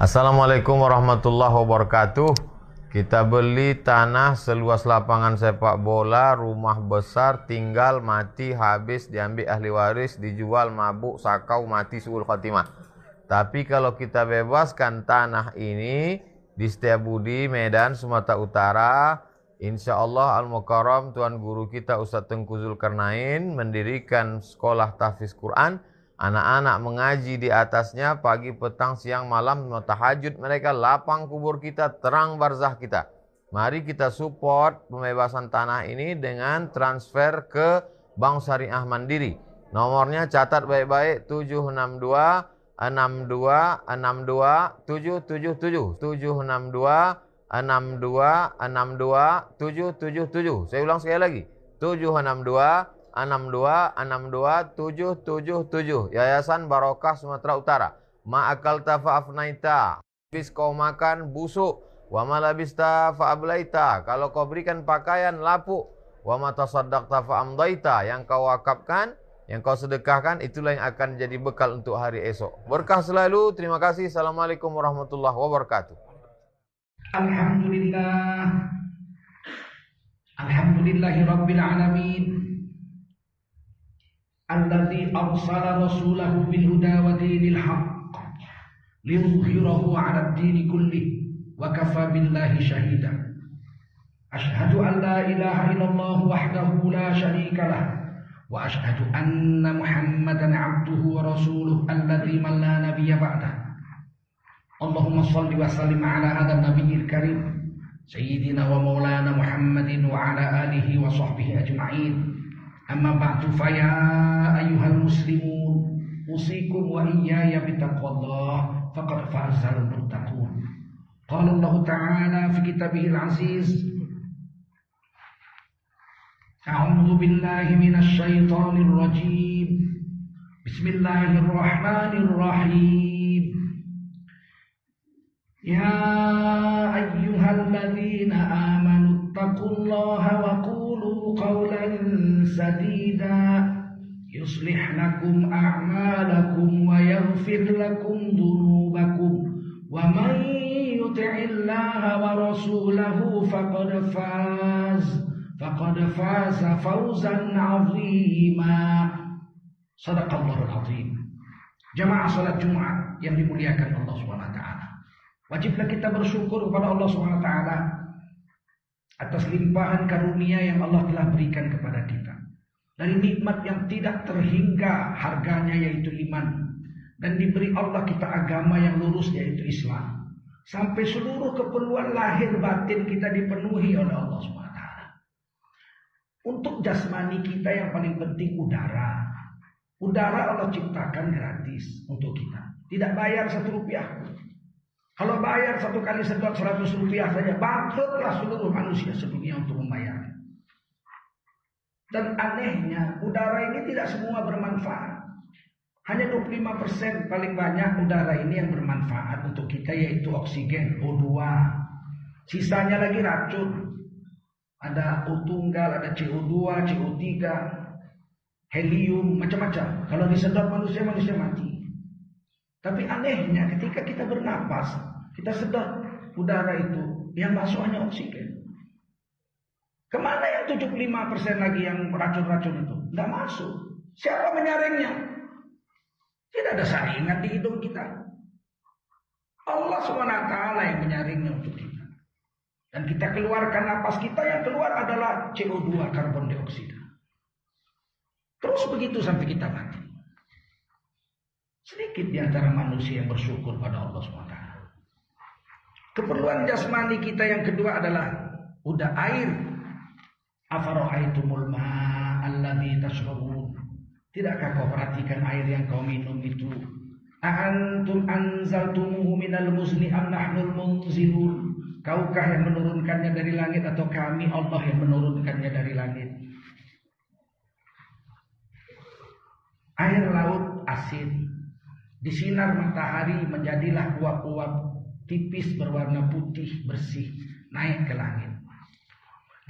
Assalamualaikum warahmatullahi wabarakatuh. Kita beli tanah seluas lapangan sepak bola, rumah besar, tinggal, mati, habis, diambil ahli waris, dijual, mabuk, sakau, mati, suul khatimah. Tapi kalau kita bebaskan tanah ini di Setiabudi, Medan, Sumatera Utara, Insya Allah Al-Mukarram Tuan Guru kita Ustaz Tengku Zulkarnain mendirikan sekolah tahfiz Quran Anak-anak mengaji di atasnya pagi, petang, siang, malam, tahajud mereka lapang kubur kita, terang barzah kita. Mari kita support pembebasan tanah ini dengan transfer ke Bank Syariah Mandiri. Nomornya catat baik-baik 762 62 62 777 762 62 62 777. Saya ulang sekali lagi. 762 62627777 Yayasan Barokah Sumatera Utara. Ma'akal tafa'afnaita. Habis kau makan busuk. Wa malabista fa'ablaita. Kalau kau berikan pakaian lapuk. Wa matasaddaqta fa'amdaita. Yang kau wakafkan, yang kau sedekahkan, itulah yang akan jadi bekal untuk hari esok. Berkah selalu. Terima kasih. Assalamualaikum warahmatullahi wabarakatuh. Alhamdulillah. Alhamdulillahi Rabbil Alamin. الذي أرسل رسوله بالهدى ودين الحق ليظهره على الدين كله وكفى بالله شهيدا. أشهد أن لا إله إلا الله وحده لا شريك له وأشهد أن محمدا عبده ورسوله الذي من لا نبي بعده. اللهم صل وسلم على هذا النبي الكريم سيدنا ومولانا محمد وعلى آله وصحبه أجمعين. أما بعد فيا أيها المسلمون أوصيكم وإياي بتقوى الله فقد فاز المتقون. قال الله تعالى في كتابه العزيز أعوذ بالله من الشيطان الرجيم. بسم الله الرحمن الرحيم. يا أيها الذين آمنوا اتقوا الله وقولوا قولا سديدا يصلح لكم أعمالكم ويغفر لكم ذنوبكم ومن يطع الله ورسوله فقد فاز فقد فاز فوزا عظيما صدق الله العظيم جماعة صلاة Jumat yang dimuliakan Allah Subhanahu wa taala. Wajiblah kita bersyukur kepada Allah Subhanahu wa taala atas limpahan karunia yang Allah telah berikan kepada kita. Dari nikmat yang tidak terhingga harganya yaitu iman. Dan diberi Allah kita agama yang lurus yaitu Islam. Sampai seluruh keperluan lahir batin kita dipenuhi oleh Allah SWT untuk jasmani kita yang paling penting udara. Udara Allah ciptakan gratis untuk kita. Tidak bayar satu rupiah kalau bayar satu kali sedot seratus rupiah saja bangkrutlah seluruh manusia sedunia untuk membayar dan anehnya udara ini tidak semua bermanfaat. Hanya 25% paling banyak udara ini yang bermanfaat untuk kita yaitu oksigen O2. Sisanya lagi racun. Ada O tunggal, ada CO2, CO3, helium, macam-macam. Kalau disedot manusia, manusia mati. Tapi anehnya ketika kita bernapas, kita sedot udara itu, yang masuk hanya oksigen. Ke mana yang 75% lagi yang racun-racun itu? Tidak masuk. Siapa menyaringnya? Tidak ada saringan di hidung kita. Allah SWT yang menyaringnya untuk kita. Dan kita keluarkan napas kita yang keluar adalah CO2 karbon dioksida. Terus begitu sampai kita mati. Sedikit di antara manusia yang bersyukur pada Allah SWT. Keperluan jasmani kita yang kedua adalah udah air Afara'aitumul ma'alladhi tashrabun. Tidakkah kau perhatikan air yang kau minum itu? A'antum anzaltumuhu minal muzni am nahnul munzilun? Kaukah yang menurunkannya dari langit atau kami Allah yang menurunkannya dari langit? Air laut asin. Di sinar matahari menjadilah uap-uap tipis berwarna putih bersih naik ke langit.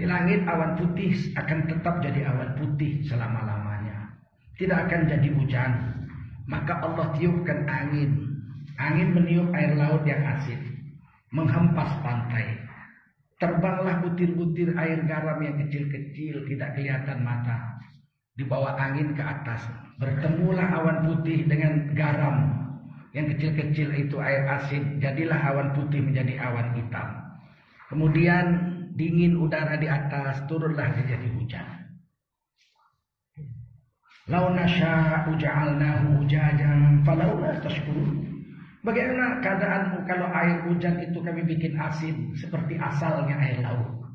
Di langit awan putih akan tetap jadi awan putih selama-lamanya. Tidak akan jadi hujan. Maka Allah tiupkan angin. Angin meniup air laut yang asin, menghempas pantai. Terbanglah butir-butir air garam yang kecil-kecil, tidak kelihatan mata. Dibawa angin ke atas. Bertemulah awan putih dengan garam. Yang kecil-kecil itu air asin. Jadilah awan putih menjadi awan hitam. Kemudian dingin udara di atas, turunlah menjadi hujan. Lau nasya'u ja'alnahu hujajan falaula tashkurun. Bagaimana keadaanmu kalau air hujan itu kami bikin asin seperti asalnya air laut?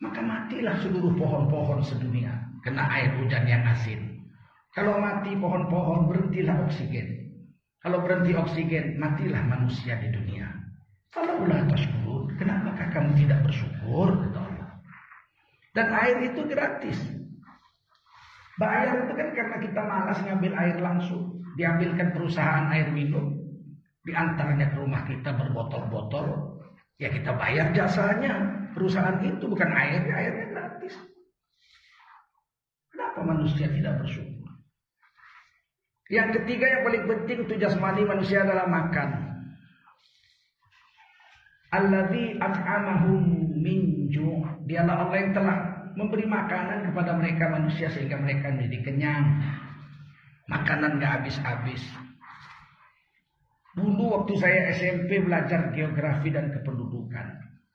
Maka matilah seluruh pohon-pohon sedunia kena air hujan yang asin. Kalau mati pohon-pohon berhentilah oksigen. Kalau berhenti oksigen matilah manusia di dunia. Falaulah tashkurun, kenapa kamu tidak bersyukur? Dan air itu gratis. Bayar itu kan karena kita malas ngambil air langsung. Diambilkan perusahaan air minum. Di antaranya ke rumah kita berbotol-botol. Ya kita bayar jasanya. Perusahaan itu bukan airnya, airnya gratis. Kenapa manusia tidak bersyukur? Yang ketiga yang paling penting untuk jasmani manusia adalah makan. Alladzi at'amahum min ju'. Dialah Allah yang telah memberi makanan kepada mereka manusia sehingga mereka menjadi kenyang. Makanan gak habis-habis. Dulu waktu saya SMP belajar geografi dan kependudukan.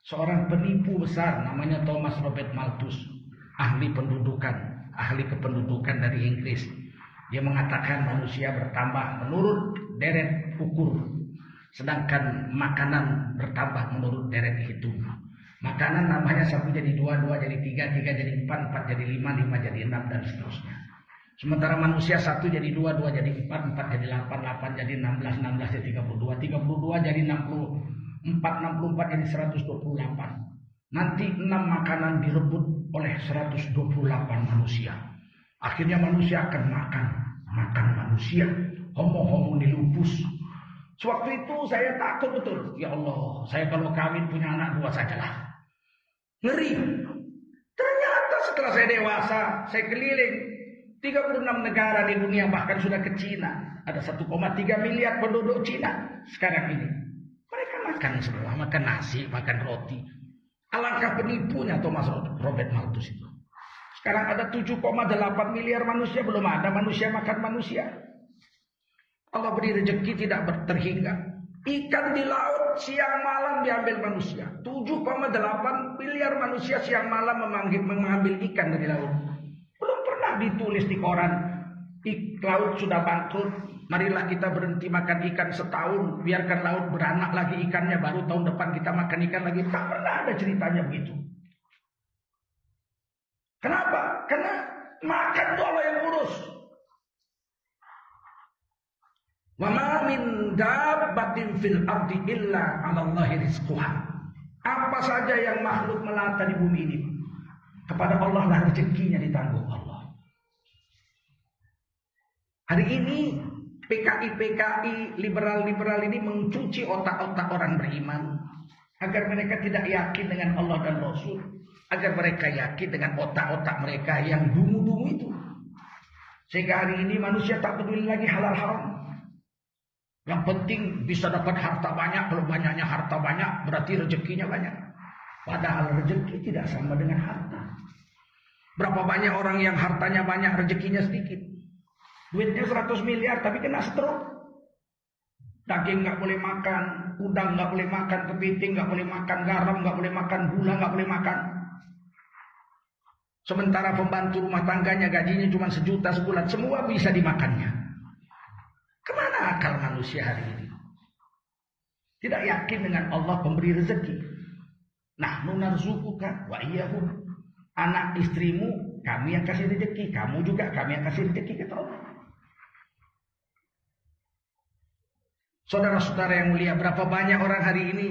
Seorang penipu besar namanya Thomas Robert Malthus. Ahli pendudukan, ahli kependudukan dari Inggris. Dia mengatakan manusia bertambah menurut deret ukur. Sedangkan makanan bertambah menurut deret hitung. Makanan namanya satu jadi dua, dua jadi tiga, tiga jadi empat, empat jadi lima, lima jadi enam dan seterusnya. Sementara manusia satu jadi dua, dua jadi empat, empat jadi delapan, delapan jadi enam belas, enam belas jadi tiga puluh dua, tiga puluh dua jadi enam puluh empat, enam puluh empat jadi seratus dua puluh delapan. Nanti enam makanan direbut oleh seratus dua puluh delapan manusia. Akhirnya manusia akan makan, makan manusia. Homo homo lupus. Sewaktu itu saya takut betul. Ya Allah, saya kalau kawin punya anak dua sajalah. Ngeri. Ternyata setelah saya dewasa, saya keliling 36 negara di dunia bahkan sudah ke Cina. Ada 1,3 miliar penduduk Cina sekarang ini. Mereka makan semua, makan nasi, makan roti. Alangkah penipunya Thomas Robert Malthus itu. Sekarang ada 7,8 miliar manusia, belum ada manusia makan manusia. Allah beri rezeki tidak terhingga. Ikan di laut siang malam diambil manusia. 7,8 miliar manusia siang malam memanggil, mengambil ikan dari laut. Belum pernah ditulis di koran. Laut sudah bangkrut. Marilah kita berhenti makan ikan setahun. Biarkan laut beranak lagi ikannya. Baru tahun depan kita makan ikan lagi. Tak pernah ada ceritanya begitu. Kenapa? Karena makan itu Allah yang urus. Wa ma min dabbatin fil ardi illa 'ala rizquha. Apa saja yang makhluk melata di bumi ini kepada Allah lah rezekinya ditanggung Allah. Hari ini PKI-PKI liberal-liberal ini mencuci otak-otak orang beriman agar mereka tidak yakin dengan Allah dan Rasul, agar mereka yakin dengan otak-otak mereka yang dungu-dungu itu. Sehingga hari ini manusia tak peduli lagi halal haram. Yang penting bisa dapat harta banyak. Kalau banyaknya harta banyak berarti rezekinya banyak. Padahal rezeki tidak sama dengan harta. Berapa banyak orang yang hartanya banyak rezekinya sedikit. Duitnya 100 miliar tapi kena stroke. Daging nggak boleh makan, udang nggak boleh makan, kepiting nggak boleh makan, garam nggak boleh makan, gula nggak boleh makan. Sementara pembantu rumah tangganya gajinya cuma sejuta sebulan, semua bisa dimakannya. Ke mana akal manusia hari ini? Tidak yakin dengan Allah pemberi rezeki. Nah, nunarzukuka wa iyahum. Anak istrimu, kami yang kasih rezeki. Kamu juga kami yang kasih rezeki kata Allah. Saudara-saudara yang mulia, berapa banyak orang hari ini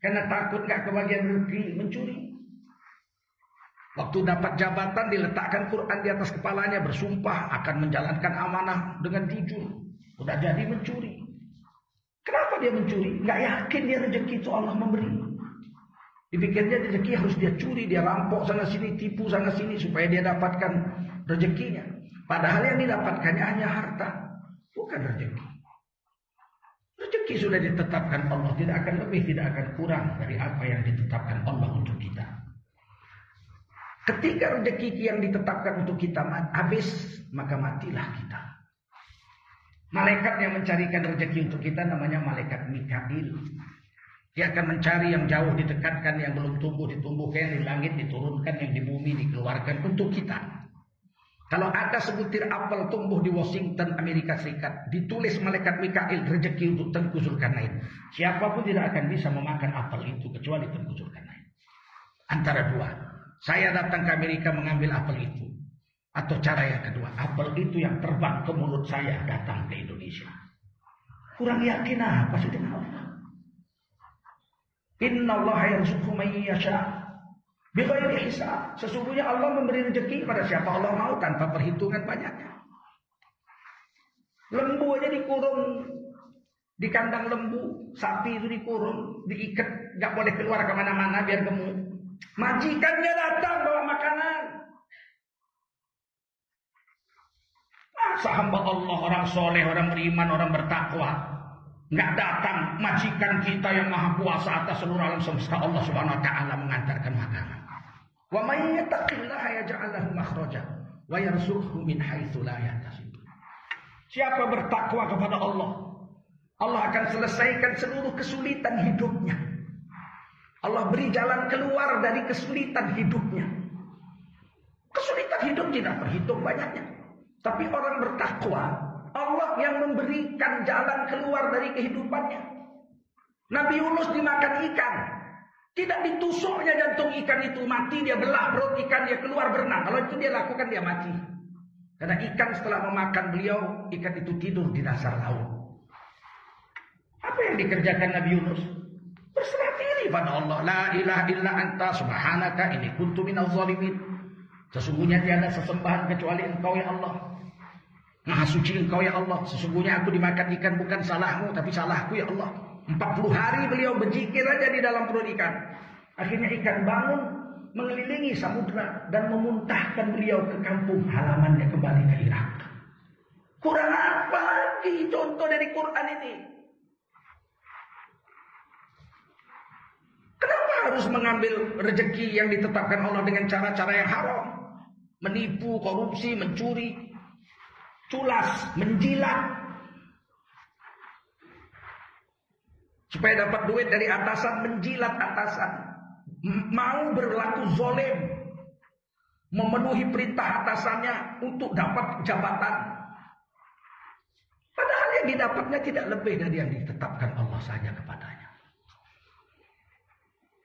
karena takut nggak kebagian rezeki mencuri. Waktu dapat jabatan diletakkan Quran di atas kepalanya bersumpah akan menjalankan amanah dengan jujur. Udah jadi mencuri. Kenapa dia mencuri? Gak yakin dia rezeki itu Allah memberi. Dipikirnya rezeki harus dia curi, dia rampok sana sini, tipu sana sini supaya dia dapatkan rezekinya. Padahal yang didapatkannya hanya harta, bukan rezeki. Rezeki sudah ditetapkan Allah, tidak akan lebih, tidak akan kurang dari apa yang ditetapkan Allah untuk kita. Ketika rezeki yang ditetapkan untuk kita habis, maka matilah kita. Malaikat yang mencarikan rezeki untuk kita namanya malaikat Mikail. Dia akan mencari yang jauh didekatkan, yang belum tumbuh ditumbuhkan, di langit diturunkan, yang di bumi dikeluarkan untuk kita. Kalau ada sebutir apel tumbuh di Washington, Amerika Serikat, ditulis malaikat Mikail rezeki untuk Tengku Zulkarnain. Siapa pun tidak akan bisa memakan apel itu kecuali Tengku Zulkarnain. Antara dua. Saya datang ke Amerika mengambil apel itu. Atau cara yang kedua, apel itu yang terbang ke mulut saya datang ke Indonesia. Kurang yakin apa sih dengan Allah? Inna Allah yarzuqu man yasha' Bighairi hisab. Sesungguhnya Allah memberi rezeki pada siapa Allah mau tanpa perhitungan banyaknya. Lembu aja dikurung di kandang lembu, sapi itu dikurung, diikat, nggak boleh keluar ke mana-mana biar gemuk. Majikannya datang bawa makanan. Masa hamba Allah, orang soleh, orang beriman, orang bertakwa, nggak datang majikan kita yang maha kuasa atas seluruh alam semesta Allah Subhanahu Wa Taala mengantarkan makanan. Wa may yattaqillaha yaj'al lahu wa yarzuqhu min haitsu la. Siapa bertakwa kepada Allah, Allah akan selesaikan seluruh kesulitan hidupnya. Allah beri jalan keluar dari kesulitan hidupnya. Kesulitan hidup tidak terhitung banyaknya. Tapi orang bertakwa, Allah yang memberikan jalan keluar dari kehidupannya. Nabi Yunus dimakan ikan, tidak ditusuknya jantung ikan itu mati, dia belah perut ikan, dia keluar berenang. Kalau itu dia lakukan, dia mati. Karena ikan setelah memakan beliau, ikan itu tidur di dasar laut. Apa yang dikerjakan Nabi Yunus? Berserah Allah. La ilaha illa anta subhanaka ini kuntu minal zalimin. Sesungguhnya tiada sesembahan kecuali engkau ya Allah. Maha suci engkau ya Allah. Sesungguhnya aku dimakan ikan bukan salahmu, tapi salahku ya Allah. 40 hari beliau berzikir aja di dalam perut ikan. Akhirnya ikan bangun mengelilingi samudra dan memuntahkan beliau ke kampung halamannya kembali ke Irak. Kurang apa lagi contoh dari Quran ini? Kenapa harus mengambil rezeki yang ditetapkan Allah dengan cara-cara yang haram? Menipu, korupsi, mencuri, culas, menjilat, Supaya dapat duit dari atasan, menjilat atasan. Mau berlaku zolim. Memenuhi perintah atasannya untuk dapat jabatan. Padahal yang didapatnya tidak lebih dari yang ditetapkan Allah saja kepadanya.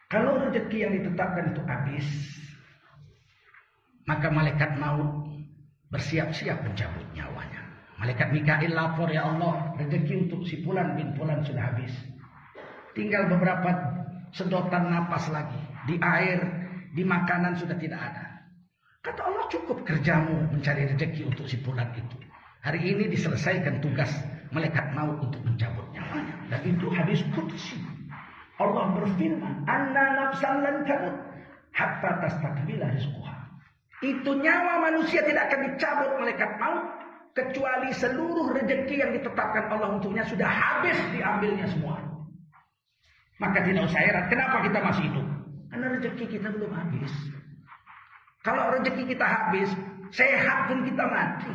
Kalau rezeki yang ditetapkan itu habis, maka malaikat maut bersiap-siap mencabut nyawanya. Malaikat Mikail lapor, ya Allah, rezeki untuk si Pulan bin Pulan sudah habis. Tinggal beberapa sedotan napas lagi. Di air, di makanan sudah tidak ada. Kata Allah cukup kerjamu mencari rezeki untuk si pulang itu. Hari ini diselesaikan tugas malaikat maut untuk mencabut nyawanya. Dan itu hadis kudsi. Allah berfirman, "Anna nafsan lan tamut hatta tastakmila rizquha." Itu nyawa manusia tidak akan dicabut malaikat maut kecuali seluruh rezeki yang ditetapkan Allah untuknya sudah habis diambilnya semua. Maka tidak usah heran. Kenapa kita masih hidup? Karena rezeki kita belum habis. Kalau rezeki kita habis, sehat pun kita mati.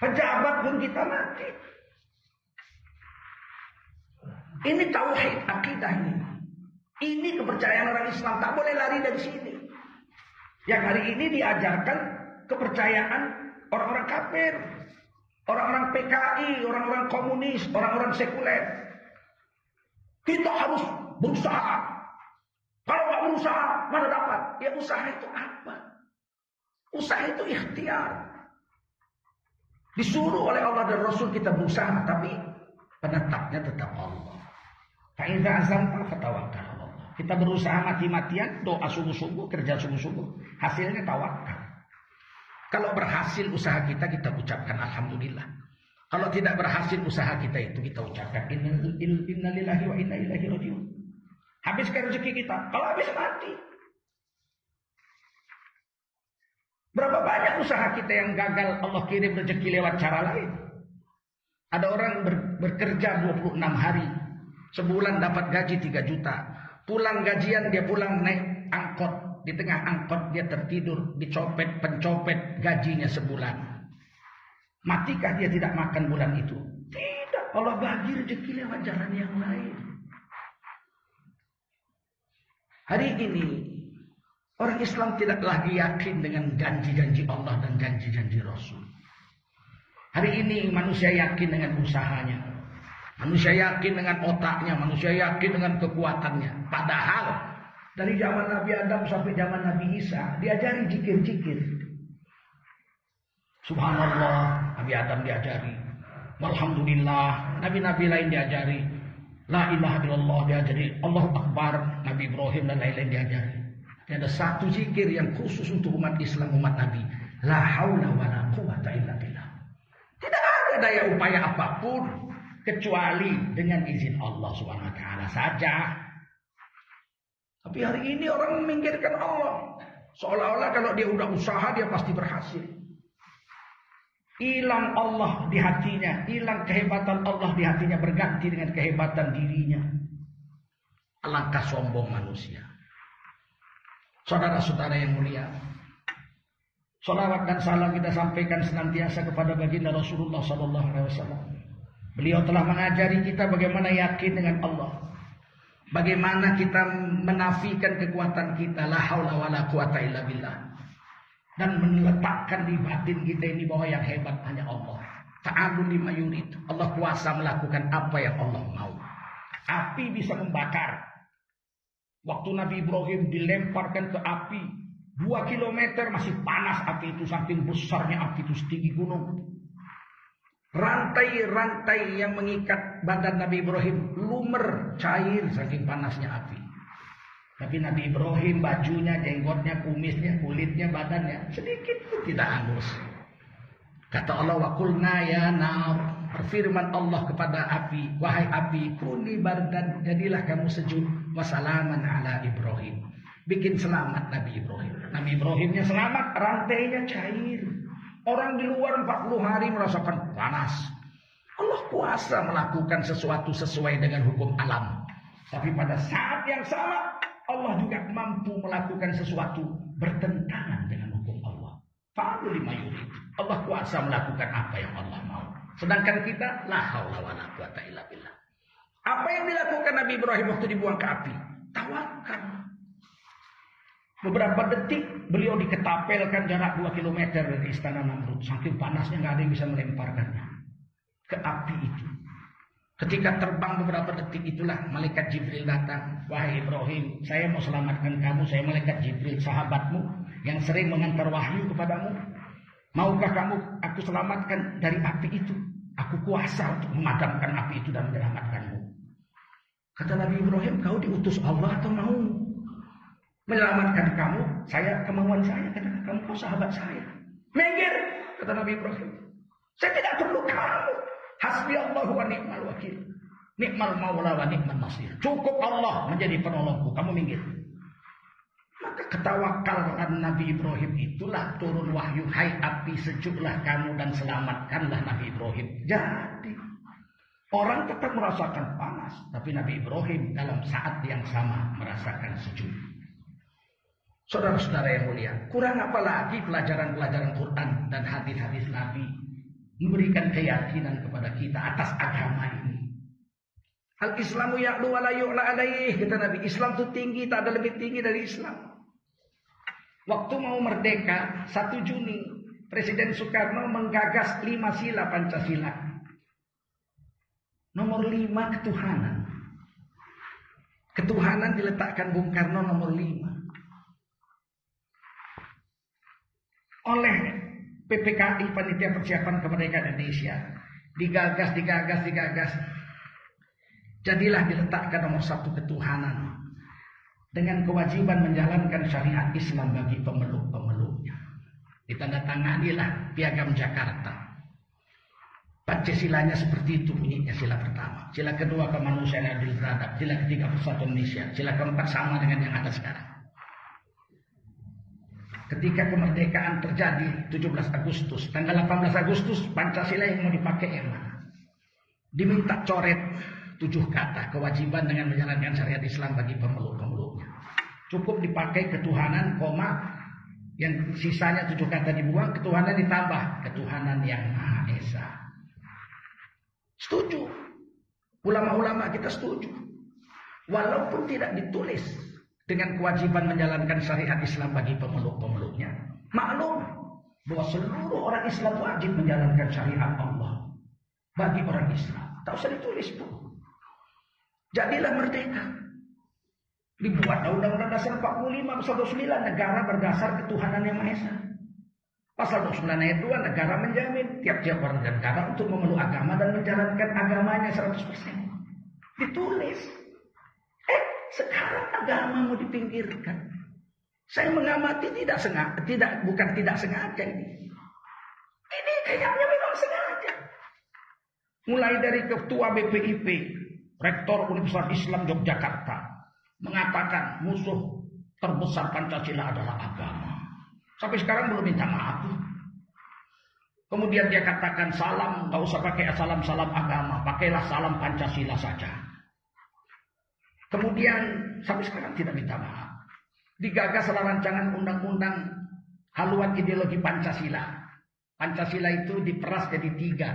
Pejabat pun kita mati. Ini tauhid akidah ini. Ini kepercayaan orang Islam. Tak boleh lari dari sini. Yang hari ini diajarkan kepercayaan orang-orang kafir. Orang-orang PKI, orang-orang komunis, orang-orang sekuler. Kita harus berusaha. Kalau nggak berusaha, mana dapat? Ya usaha itu apa? Usaha itu ikhtiar. Disuruh oleh Allah dan Rasul kita berusaha, tapi penetapnya tetap Allah. Fa'idha azamta fatawakal Allah. Kita berusaha mati-matian, doa sungguh-sungguh, kerja sungguh-sungguh. Hasilnya tawakal. Kalau berhasil usaha kita, kita ucapkan Alhamdulillah. Kalau tidak berhasil usaha kita itu kita ucapkan innalillahi wa inna ilaihi rajiun. Habiskan rezeki kita. Kalau habis mati. Berapa banyak usaha kita yang gagal Allah kirim rezeki lewat cara lain. Ada orang ber, bekerja 26 hari. Sebulan dapat gaji 3 juta. Pulang gajian dia pulang naik angkot. Di tengah angkot dia tertidur. Dicopet pencopet gajinya sebulan. Matikah dia tidak makan bulan itu? Tidak. Allah bagi rezeki lewat jalan yang lain. Hari ini orang Islam tidak lagi yakin dengan janji-janji Allah dan janji-janji Rasul. Hari ini manusia yakin dengan usahanya. Manusia yakin dengan otaknya, manusia yakin dengan kekuatannya. Padahal dari zaman Nabi Adam sampai zaman Nabi Isa diajari jikir-jikir. Subhanallah, Nabi Adam diajari. Alhamdulillah, nabi-nabi lain diajari. La ilaha illallah diajari. Allah Akbar, Nabi Ibrahim dan lain-lain diajari. Ada satu zikir yang khusus untuk umat Islam, umat Nabi. La haula wa la quwata illa billah. Tidak ada daya upaya apa pun kecuali dengan izin Allah Subhanahu wa taala saja. Tapi hari ini orang memikirkan Allah. Seolah-olah kalau dia udah usaha dia pasti berhasil. Hilang Allah di hatinya, hilang kehebatan Allah di hatinya berganti dengan kehebatan dirinya. Alangkah sombong manusia. Saudara-saudara yang mulia, Salawat dan salam kita sampaikan senantiasa kepada baginda Rasulullah Sallallahu Alaihi Wasallam. Beliau telah mengajari kita bagaimana yakin dengan Allah. Bagaimana kita menafikan kekuatan kita la haula wala quwata illa billah. Dan meletakkan di batin kita ini bahwa yang hebat hanya Allah. Ta'alul lima yurid. Allah kuasa melakukan apa yang Allah mau. Api bisa membakar. Waktu Nabi Ibrahim dilemparkan ke api, Dua kilometer masih panas api itu saking besarnya api itu setinggi gunung. Rantai-rantai yang mengikat badan Nabi Ibrahim lumer cair saking panasnya api. Tapi Nabi Ibrahim bajunya, jenggotnya, kumisnya, kulitnya, badannya sedikit pun tidak hangus. Kata Allah wa kulna ya nar. Firman Allah kepada api, wahai api, kuni bardan, jadilah kamu sejuk. Wassalaman ala Ibrahim bikin selamat Nabi Ibrahim. Nabi Ibrahimnya selamat, rantainya cair. Orang di luar 40 hari merasakan panas. Allah kuasa melakukan sesuatu sesuai dengan hukum alam. Tapi pada saat yang sama, Allah juga mampu melakukan sesuatu bertentangan dengan hukum Allah. Allah kuasa melakukan apa yang Allah mau. Sedangkan kita, la haula wa la quwata. Apa yang dilakukan Nabi Ibrahim waktu dibuang ke api? Tawakal. Beberapa detik beliau diketapelkan jarak 2 km dari istana Namrud. Saking panasnya nggak ada yang bisa melemparkannya ke api itu. Ketika terbang beberapa detik itulah malaikat Jibril datang. Wahai Ibrahim, saya mau selamatkan kamu. Saya malaikat Jibril, sahabatmu yang sering mengantar wahyu kepadamu. Maukah kamu aku selamatkan dari api itu? Aku kuasa untuk memadamkan api itu dan menyelamatkanmu. Kata Nabi Ibrahim, kau diutus Allah atau mau? Menyelamatkan kamu, saya kemauan saya, kata kamu kau sahabat saya. Minggir, kata Nabi Ibrahim. Saya tidak perlu kamu. Hasbi Allah wa ni'mal wakil. Nikmal maula wa nikmal nasir. Cukup Allah menjadi penolongku. Kamu minggir. Maka ketawakalan Nabi Ibrahim itulah turun wahyu. Hai api sejuklah kamu dan selamatkanlah Nabi Ibrahim. Jadi orang tetap merasakan panas. Tapi Nabi Ibrahim dalam saat yang sama merasakan sejuk. Saudara-saudara yang mulia, kurang apa lagi pelajaran-pelajaran Quran dan hadis-hadis Nabi memberikan keyakinan kepada kita atas agama ini. Al-Islamu ya'lu wa la yu'la alaih. Kata Nabi, Islam itu tinggi, tak ada lebih tinggi dari Islam. Waktu mau merdeka, 1 Juni, Presiden Soekarno menggagas lima sila Pancasila. Nomor lima ketuhanan. Ketuhanan diletakkan Bung Karno nomor lima. Oleh PPKI Panitia Persiapan Kemerdekaan Indonesia digagas, digagas, digagas. Jadilah diletakkan nomor satu ketuhanan dengan kewajiban menjalankan syariat Islam bagi pemeluk-pemeluknya. Ditandatanganilah piagam Jakarta. Pancasilanya seperti itu bunyinya sila pertama. Sila kedua kemanusiaan adil beradab. Sila ketiga persatuan Indonesia. Sila keempat sama dengan yang ada sekarang. Ketika kemerdekaan terjadi 17 Agustus, tanggal 18 Agustus Pancasila yang mau dipakai yang mana? diminta coret tujuh kata kewajiban dengan menjalankan syariat Islam bagi pemeluk-pemeluknya. Cukup dipakai ketuhanan, koma, yang sisanya tujuh kata dibuang, ketuhanan ditambah, ketuhanan yang Maha Esa. Setuju. Ulama-ulama kita setuju. Walaupun tidak ditulis dengan kewajiban menjalankan syariat Islam bagi pemeluk-pemeluknya. Maklum bahwa seluruh orang Islam wajib menjalankan syariat Allah bagi orang Islam. Tak usah ditulis pun. Jadilah merdeka. Dibuat Undang-Undang Dasar 45 pasal 29 negara berdasar ketuhanan yang Maha Esa. Pasal 29 ayat 2 negara menjamin tiap-tiap warga negara untuk memeluk agama dan menjalankan agamanya 100%. Ditulis. Sekarang agama mau dipinggirkan. Saya mengamati tidak sengaja, tidak bukan tidak sengaja ini. Ini kayaknya memang sengaja. Mulai dari ketua BPIP, Rektor Universitas Islam Yogyakarta, mengatakan musuh terbesar Pancasila adalah agama. Sampai sekarang belum minta maaf. Kemudian dia katakan salam, nggak usah pakai salam-salam agama, pakailah salam Pancasila saja. Kemudian sampai sekarang tidak minta maaf. Digagas rancangan undang-undang haluan ideologi Pancasila. Pancasila itu diperas jadi tiga.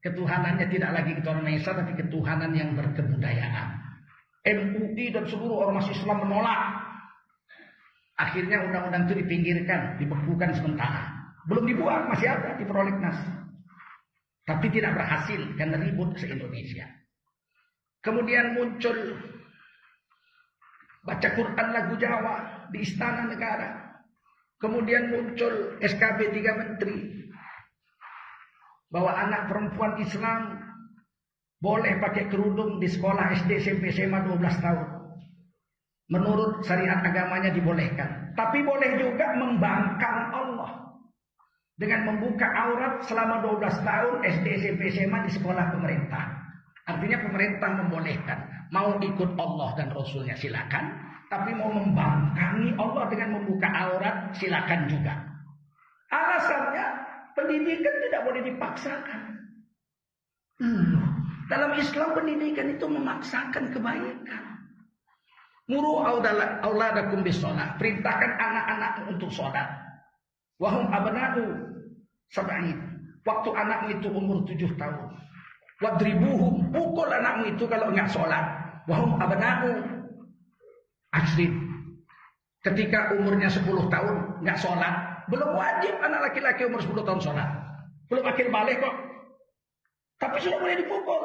Ketuhanannya tidak lagi ketuhanan Esa, tapi ketuhanan yang berkebudayaan. MUI dan seluruh ormas Islam menolak. Akhirnya undang-undang itu dipinggirkan, dibekukan sementara. Belum dibuat, masih ada di prolegnas. Tapi tidak berhasil karena ribut se-Indonesia. Kemudian muncul baca Quran lagu Jawa di istana negara. Kemudian muncul SKB 3 menteri bahwa anak perempuan Islam boleh pakai kerudung di sekolah SD, SMP, SMA 12 tahun. Menurut syariat agamanya dibolehkan. Tapi boleh juga membangkang Allah. Dengan membuka aurat selama 12 tahun SD, SMP, SMA di sekolah pemerintah. Artinya pemerintah membolehkan. Mau ikut Allah dan Rasulnya silakan. Tapi mau membangkangi Allah dengan membuka aurat silakan juga. Alasannya pendidikan tidak boleh dipaksakan. Hmm. Dalam Islam pendidikan itu memaksakan kebaikan. Muru auladakum bisolat. Perintahkan anak-anak untuk sholat. Wahum abna'u sab'in. Waktu anakmu itu umur tujuh tahun. Wadribuhum. Pukul anakmu itu kalau enggak sholat. Wahum abna'u Asrin. Ketika umurnya 10 tahun nggak sholat, belum wajib anak laki-laki umur 10 tahun sholat. Belum akhir balik kok. Tapi sudah boleh dipukul.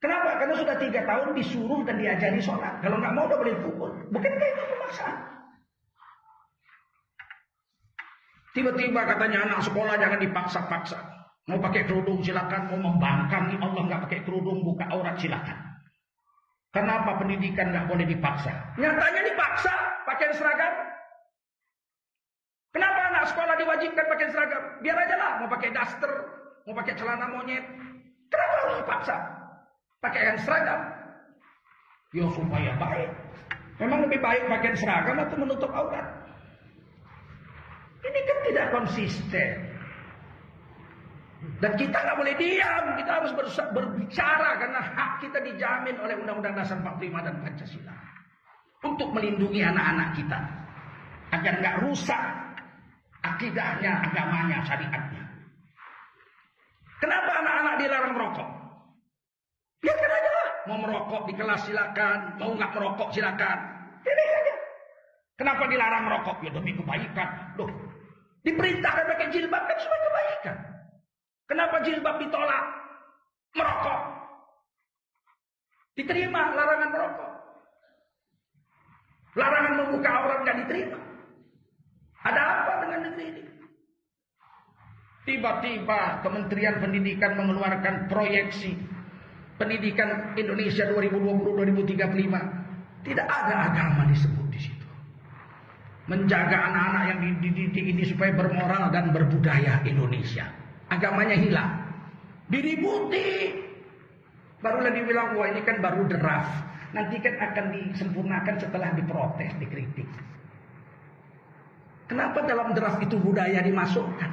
Kenapa? Karena sudah tiga tahun disuruh dan diajari sholat. Kalau nggak mau udah boleh dipukul. Bukan kayak itu pemaksaan. Tiba-tiba katanya anak sekolah jangan dipaksa-paksa. Mau pakai kerudung silakan, mau membangkang Allah nggak pakai kerudung buka aurat silakan. Kenapa pendidikan nggak boleh dipaksa? Nyatanya dipaksa pakai seragam. Kenapa anak sekolah diwajibkan pakai seragam? Biar aja lah, mau pakai daster, mau pakai celana monyet. Kenapa harus dipaksa? Pakai seragam. Ya supaya baik. Memang lebih baik pakai seragam atau menutup aurat. Ini kan tidak konsisten. Dan kita nggak boleh diam, kita harus berbicara karena hak kita dijamin oleh Undang-Undang Dasar 45 dan Pancasila. Untuk melindungi anak-anak kita. Agar nggak rusak akidahnya, agamanya, syariatnya. Kenapa anak-anak dilarang merokok? Biarkan aja lah. Mau merokok di kelas silakan, mau nggak merokok silakan. Ini aja. Kenapa dilarang merokok? Ya demi kebaikan. Loh, diperintahkan pakai jilbab kan supaya kebaikan. Kenapa jilbab ditolak? Merokok. Diterima larangan merokok. Larangan membuka aurat nggak diterima. Ada apa dengan negeri ini? Tiba-tiba Kementerian Pendidikan mengeluarkan proyeksi pendidikan Indonesia 2020-2035. Tidak ada agama disebut di situ. Menjaga anak-anak yang dididik ini supaya bermoral dan berbudaya Indonesia agamanya hilang. Diributi. Barulah dibilang, wah ini kan baru draft. Nanti kan akan disempurnakan setelah diprotes, dikritik. Kenapa dalam draft itu budaya dimasukkan?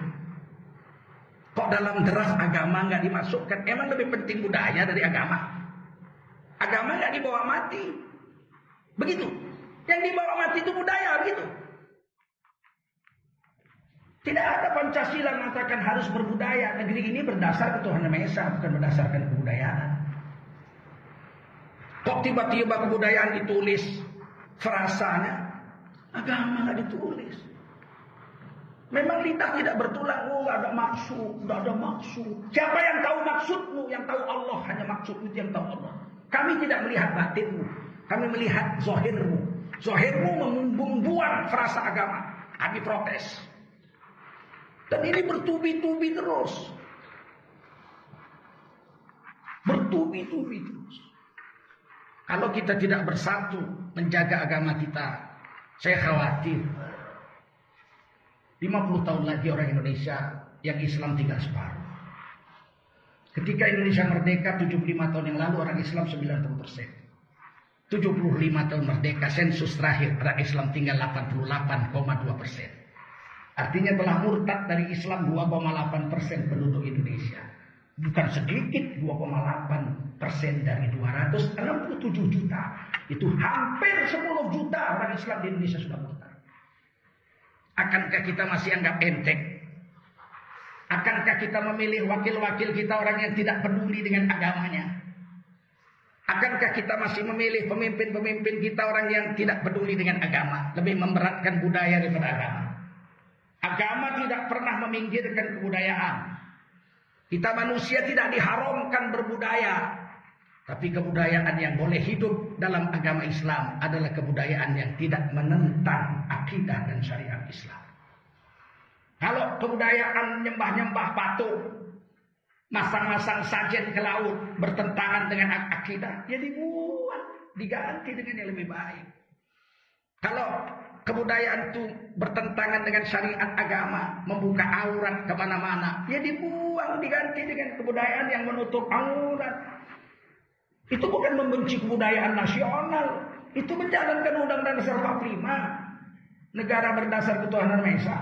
Kok dalam deras agama nggak dimasukkan? Emang lebih penting budaya dari agama? Agama nggak dibawa mati. Begitu. Yang dibawa mati itu budaya, begitu. Tidak ada Pancasila mengatakan harus berbudaya. Negeri ini berdasar ketuhanan Esa, bukan berdasarkan kebudayaan. Kok tiba-tiba kebudayaan ditulis frasanya? Agama nggak ditulis. Memang lidah tidak bertulang, oh ada maksud, tidak ada maksud. Siapa yang tahu maksudmu? Yang tahu Allah, hanya maksud itu yang tahu Allah. Kami tidak melihat batinmu, kami melihat zohirmu. Zohirmu membuang frasa agama. Kami protes. Dan ini bertubi-tubi terus. Bertubi-tubi terus. Kalau kita tidak bersatu menjaga agama kita, saya khawatir 50 tahun lagi orang Indonesia yang Islam tinggal separuh. Ketika Indonesia merdeka 75 tahun yang lalu orang Islam 90 persen. 75 tahun merdeka sensus terakhir orang Islam tinggal 88,2 persen. Artinya telah murtad dari Islam 2,8 persen penduduk Indonesia. Bukan sedikit 2,8 persen dari 267 juta. Itu hampir 10 juta orang Islam di Indonesia sudah murtad. Akankah kita masih anggap enteng? Akankah kita memilih wakil-wakil kita orang yang tidak peduli dengan agamanya? Akankah kita masih memilih pemimpin-pemimpin kita orang yang tidak peduli dengan agama? Lebih memberatkan budaya daripada agama. Agama tidak pernah meminggirkan kebudayaan. Kita manusia tidak diharamkan berbudaya. Tapi kebudayaan yang boleh hidup dalam agama Islam adalah kebudayaan yang tidak menentang akidah dan syariat Islam. Kalau kebudayaan nyembah-nyembah patung, masang-masang sajen ke laut bertentangan dengan akidah, ya dibuat, diganti dengan yang lebih baik. Kalau kebudayaan itu bertentangan dengan syariat agama, membuka aurat ke mana-mana, ya dibuang, diganti dengan kebudayaan yang menutup aurat. Itu bukan membenci kebudayaan nasional. Itu menjalankan Undang-Undang Dasar 45. Negara berdasar ketuhanan Maha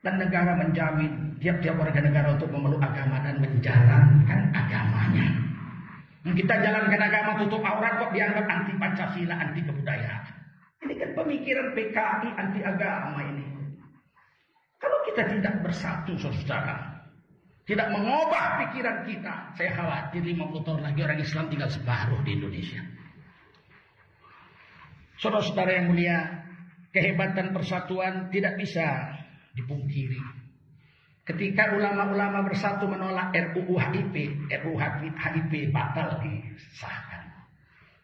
Dan negara menjamin tiap-tiap warga negara untuk memeluk agama dan menjalankan agamanya. Kita jalankan agama tutup aurat kok dianggap anti Pancasila, anti kebudayaan. Ini kan pemikiran PKI anti agama ini. Kalau kita tidak bersatu saudara, tidak mengubah pikiran kita. Saya khawatir 50 tahun lagi orang Islam tinggal separuh di Indonesia. Saudara-saudara yang mulia, kehebatan persatuan tidak bisa dipungkiri. Ketika ulama-ulama bersatu menolak RUU HIP, RUU HIP batal disahkan.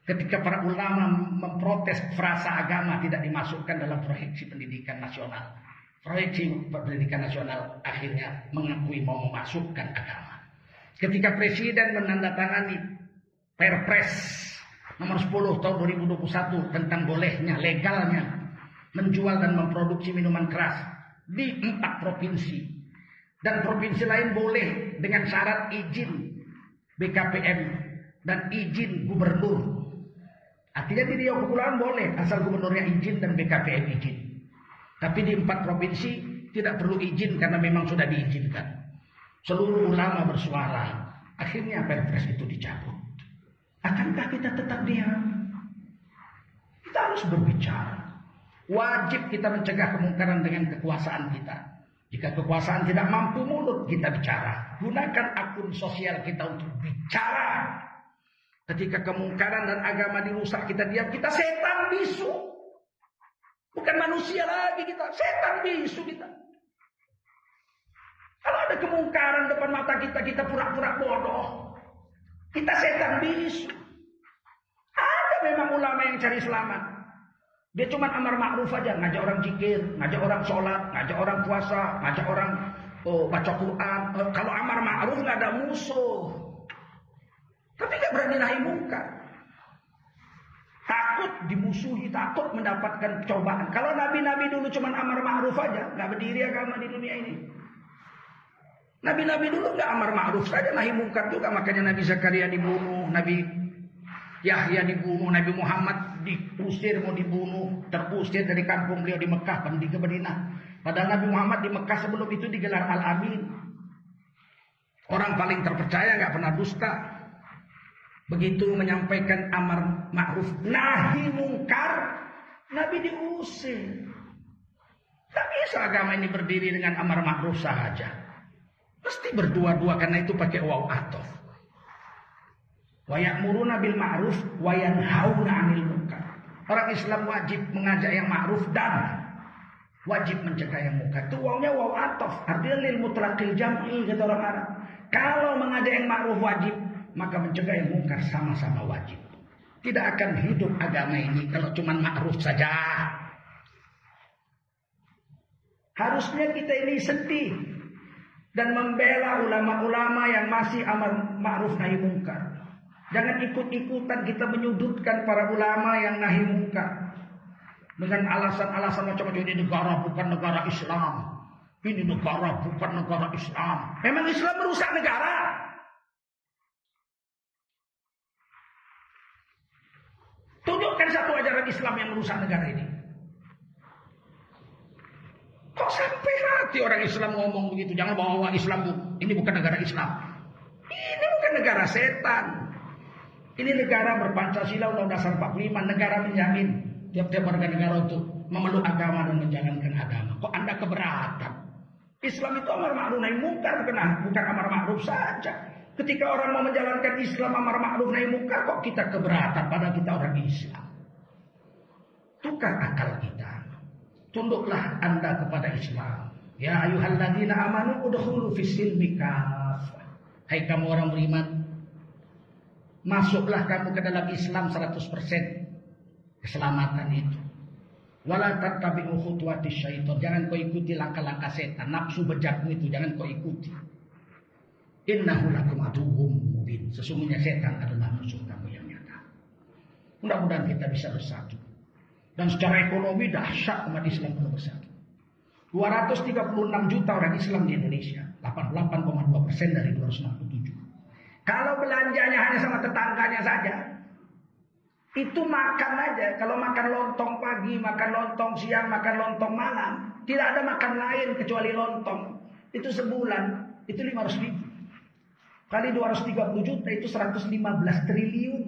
Ketika para ulama memprotes frasa agama tidak dimasukkan dalam proyeksi pendidikan nasional, Proyeksi Pendidikan Nasional akhirnya mengakui mau memasukkan agama. Ketika Presiden menandatangani Perpres nomor 10 tahun 2021 tentang bolehnya, legalnya menjual dan memproduksi minuman keras di empat provinsi. Dan provinsi lain boleh dengan syarat izin BKPM dan izin gubernur. Artinya di Riau Kepulauan boleh asal gubernurnya izin dan BKPM izin. Tapi di empat provinsi tidak perlu izin karena memang sudah diizinkan. Seluruh ulama bersuara. Akhirnya perpres itu dicabut. Akankah kita tetap diam? Kita harus berbicara. Wajib kita mencegah kemungkaran dengan kekuasaan kita. Jika kekuasaan tidak mampu mulut, kita bicara. Gunakan akun sosial kita untuk bicara. Ketika kemungkaran dan agama dirusak, kita diam. Kita setan bisu. Bukan manusia lagi kita, setan bisu kita. Kalau ada kemungkaran depan mata kita, kita pura-pura bodoh. Kita setan bisu. Ada memang ulama yang cari selamat. Dia cuma amar ma'ruf aja, ngajak orang zikir, ngajak orang sholat, ngajak orang puasa, ngajak orang oh, baca Quran. Oh, kalau amar ma'ruf nggak ada musuh. Tapi nggak berani nahi muka. Takut dimusuhi, takut mendapatkan cobaan. Kalau nabi-nabi dulu cuma amar ma'ruf aja, nggak berdiri agama di dunia ini. Nabi-nabi dulu nggak amar ma'ruf saja, nahi mungkar juga. Makanya Nabi Zakaria dibunuh, Nabi Yahya dibunuh, Nabi Muhammad diusir mau dibunuh, terusir dari kampung beliau di Mekah, pergi ke Madinah. Padahal Nabi Muhammad di Mekah sebelum itu digelar Al-Amin. Orang paling terpercaya nggak pernah dusta. Begitu menyampaikan amar ma'ruf nahi mungkar, Nabi diusir. Tak bisa agama ini berdiri dengan amar ma'ruf saja. Mesti berdua-dua karena itu pakai waw atof. Wa ya'muruna bil ma'ruf wa 'anil munkar. Orang Islam wajib mengajak yang ma'ruf dan wajib mencegah yang munkar. Itu wawnya waw atof. Artinya lil mutlaqil jam'i kata orang Arab. Kalau mengajak yang ma'ruf wajib, maka mencegah yang mungkar sama-sama wajib. Tidak akan hidup agama ini kalau cuma ma'ruf saja. Harusnya kita ini sedih dan membela ulama-ulama yang masih amal ma'ruf nahi mungkar. Jangan ikut-ikutan kita menyudutkan para ulama yang nahi mungkar. Dengan alasan-alasan macam-macam ini negara bukan negara Islam. Ini negara bukan negara Islam. Memang Islam merusak negara. Satu ajaran Islam yang merusak negara ini. Kok sampai hati orang Islam ngomong begitu? Jangan bawa Islam bu. Ini bukan negara Islam. Ini bukan negara setan. Ini negara berpancasila Undang Dasar 45. Negara menjamin tiap-tiap warga negara untuk memeluk agama dan menjalankan agama. Kok anda keberatan? Islam itu amar ma'ruf nahi mungkar bukan, bukan amar ma'ruf saja. Ketika orang mau menjalankan Islam amar ma'ruf nahi mungkar kok kita keberatan pada kita orang Islam. Tukar akal kita. Tunduklah Anda kepada Islam. Ya ayuhalladzina amanu udkhulu fis silmi Hai kamu orang beriman, masuklah kamu ke dalam Islam 100% keselamatan itu. Wala tattabi'u khutuwati syaitan. Jangan kau ikuti langkah-langkah setan. Nafsu bejakmu itu jangan kau ikuti. Innahu lakum aduhum mubin. Sesungguhnya setan adalah musuh kamu yang nyata. Mudah-mudahan kita bisa bersatu. Dan secara ekonomi dahsyat umat Islam perlu bersatu. 236 juta orang Islam di Indonesia. 88,2 persen dari 267. Kalau belanjanya hanya sama tetangganya saja, itu makan aja. Kalau makan lontong pagi, makan lontong siang, makan lontong malam. Tidak ada makan lain kecuali lontong. Itu sebulan. Itu 500 ribu. Kali 230 juta itu 115 triliun.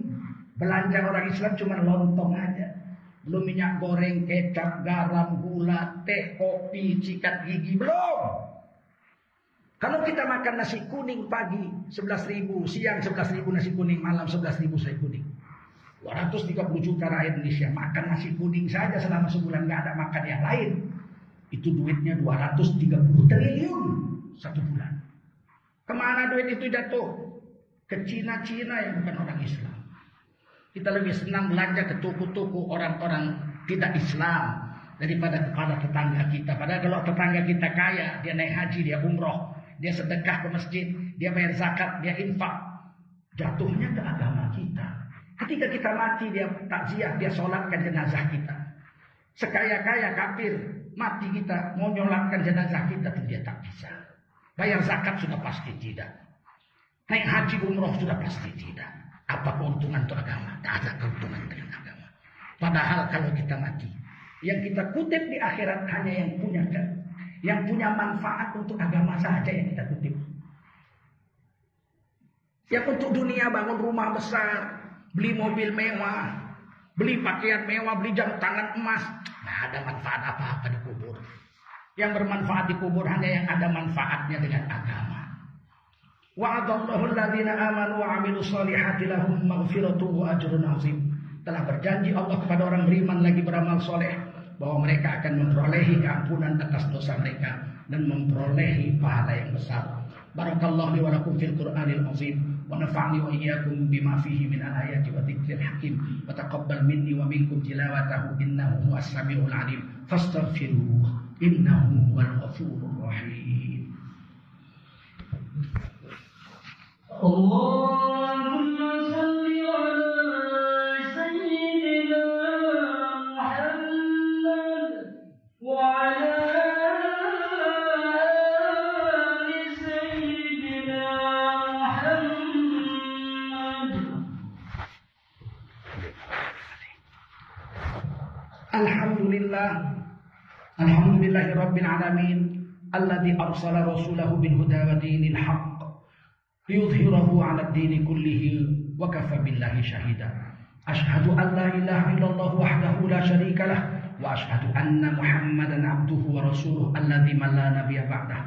Belanja orang Islam cuma lontong aja. Belum minyak goreng, kecap, garam, gula, teh, kopi, sikat gigi. Belum. Kalau kita makan nasi kuning pagi 11 ribu, siang 11 ribu nasi kuning, malam 11 ribu nasi kuning. 230 juta rakyat Indonesia makan nasi kuning saja selama sebulan nggak ada makan yang lain. Itu duitnya 230 triliun satu bulan. Ke mana duit itu jatuh? Ke Cina-Cina yang bukan orang Islam. Kita lebih senang belanja ke toko-toko orang-orang tidak Islam daripada kepada tetangga kita. Padahal kalau tetangga kita kaya, dia naik haji, dia umroh, dia sedekah ke masjid, dia bayar zakat, dia infak. Jatuhnya ke agama kita. Ketika kita mati dia takziah, dia sholatkan jenazah kita. Sekaya-kaya kafir mati kita mau nyolatkan jenazah kita itu dia tak bisa. Bayar zakat sudah pasti tidak. Naik haji umroh sudah pasti tidak. Apa keuntungan untuk agama? Tak ada keuntungan dengan agama. Padahal kalau kita mati, yang kita kutip di akhirat hanya yang punya yang punya manfaat untuk agama saja yang kita kutip. Yang untuk dunia bangun rumah besar, beli mobil mewah, beli pakaian mewah, beli jam tangan emas. Nah, ada manfaat apa-apa di kubur. Yang bermanfaat di kubur hanya yang ada manfaatnya dengan. Wa'adallahu alladhina amanu wa lahum wa ajrun 'azim. Telah berjanji Allah kepada orang beriman lagi beramal soleh bahwa mereka akan memperolehi keampunan atas dosa mereka dan memperolehi pahala yang besar. Barakallahu li wa lakum fil Qur'anil azim wa nafa'ni wa iyyakum bima fihi min ayati wa dzikril hakim wa taqabbal minni wa minkum tilawatahu innahu huwas samiul alim fastaghfiruh innahu huwal ghafur اللهم صل على سيدنا محمد وعلى سيدنا محمد. الحمد لله الحمد لله رب العالمين الذي أرسل رسوله بالهدى ودين الحق. ليظهره على الدين كله وكفى بالله شهيدا. أشهد أن لا إله إلا الله وحده لا شريك له وأشهد أن محمدا عبده ورسوله الذي من لا نبي بعده.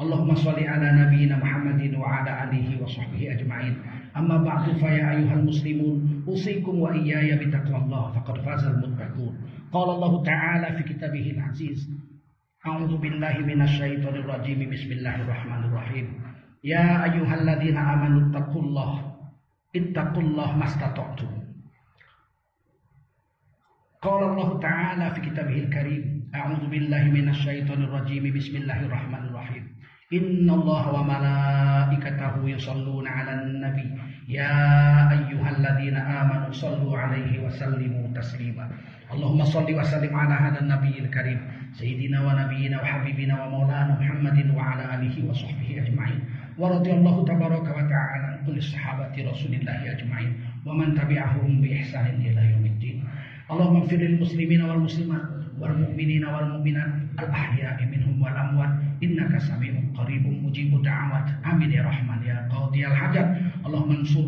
اللهم صل على نبينا محمد وعلى آله وصحبه أجمعين. أما بعد فيا أيها المسلمون أوصيكم وإياي بتقوى الله فقد فاز المتقون. قال الله تعالى في كتابه العزيز أعوذ بالله من الشيطان الرجيم. بسم الله الرحمن الرحيم. يا أيها الذين آمنوا اتقوا الله اتقوا الله ما استطعتم. قال الله تعالى في كتابه الكريم أعوذ بالله من الشيطان الرجيم بسم الله الرحمن الرحيم. إن الله وملائكته يصلون على النبي. يا أيها الذين آمنوا صلوا عليه وسلموا تسليما. اللهم صل وسلم على هذا النبي الكريم سيدنا ونبينا وحبيبنا ومولانا محمد وعلى آله وصحبه أجمعين. ورضي الله تبارك وتعالى عن كل الصحابة رسول الله أجمعين ومن تبعهم بإحسان إلى يوم الدين اللهم اغفر للمسلمين والمسلمات والمؤمنين والمؤمنات الأحياء منهم والأموات إنك سميع قريب مجيب الدعوات آمين يا رحمن يا قاضي الحاجات اللهم انصر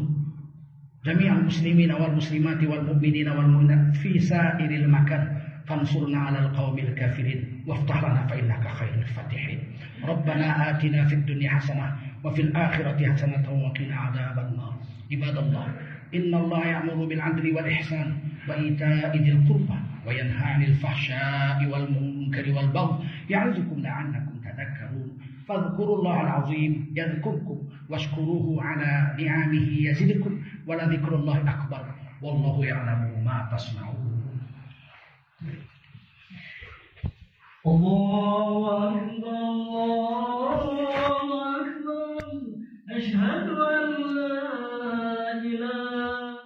جميع المسلمين والمسلمات والمؤمنين والمؤمنات في سائر المكان فانصرنا على القوم الكافرين وافتح لنا فإنك خير الفاتحين ربنا آتنا في الدنيا حسنة وفي الآخرة حسنة وقنا عذاب النار. عباد الله إن الله يأمر بالعدل والإحسان وإيتاء ذي القربى وينهى عن الفحشاء والمنكر والبغي يعظكم لعلكم تذكرون. فاذكروا الله العظيم يذكركم واشكروه على نعمه يزدكم ولذكر الله أكبر والله يعلم ما تصنعون. الله أكبر الله أشهد أن لا إله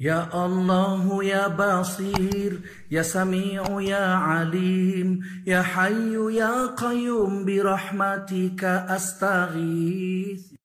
يا الله يا بصير يا سميع يا عليم يا حي يا قيوم برحمتك أستغيث.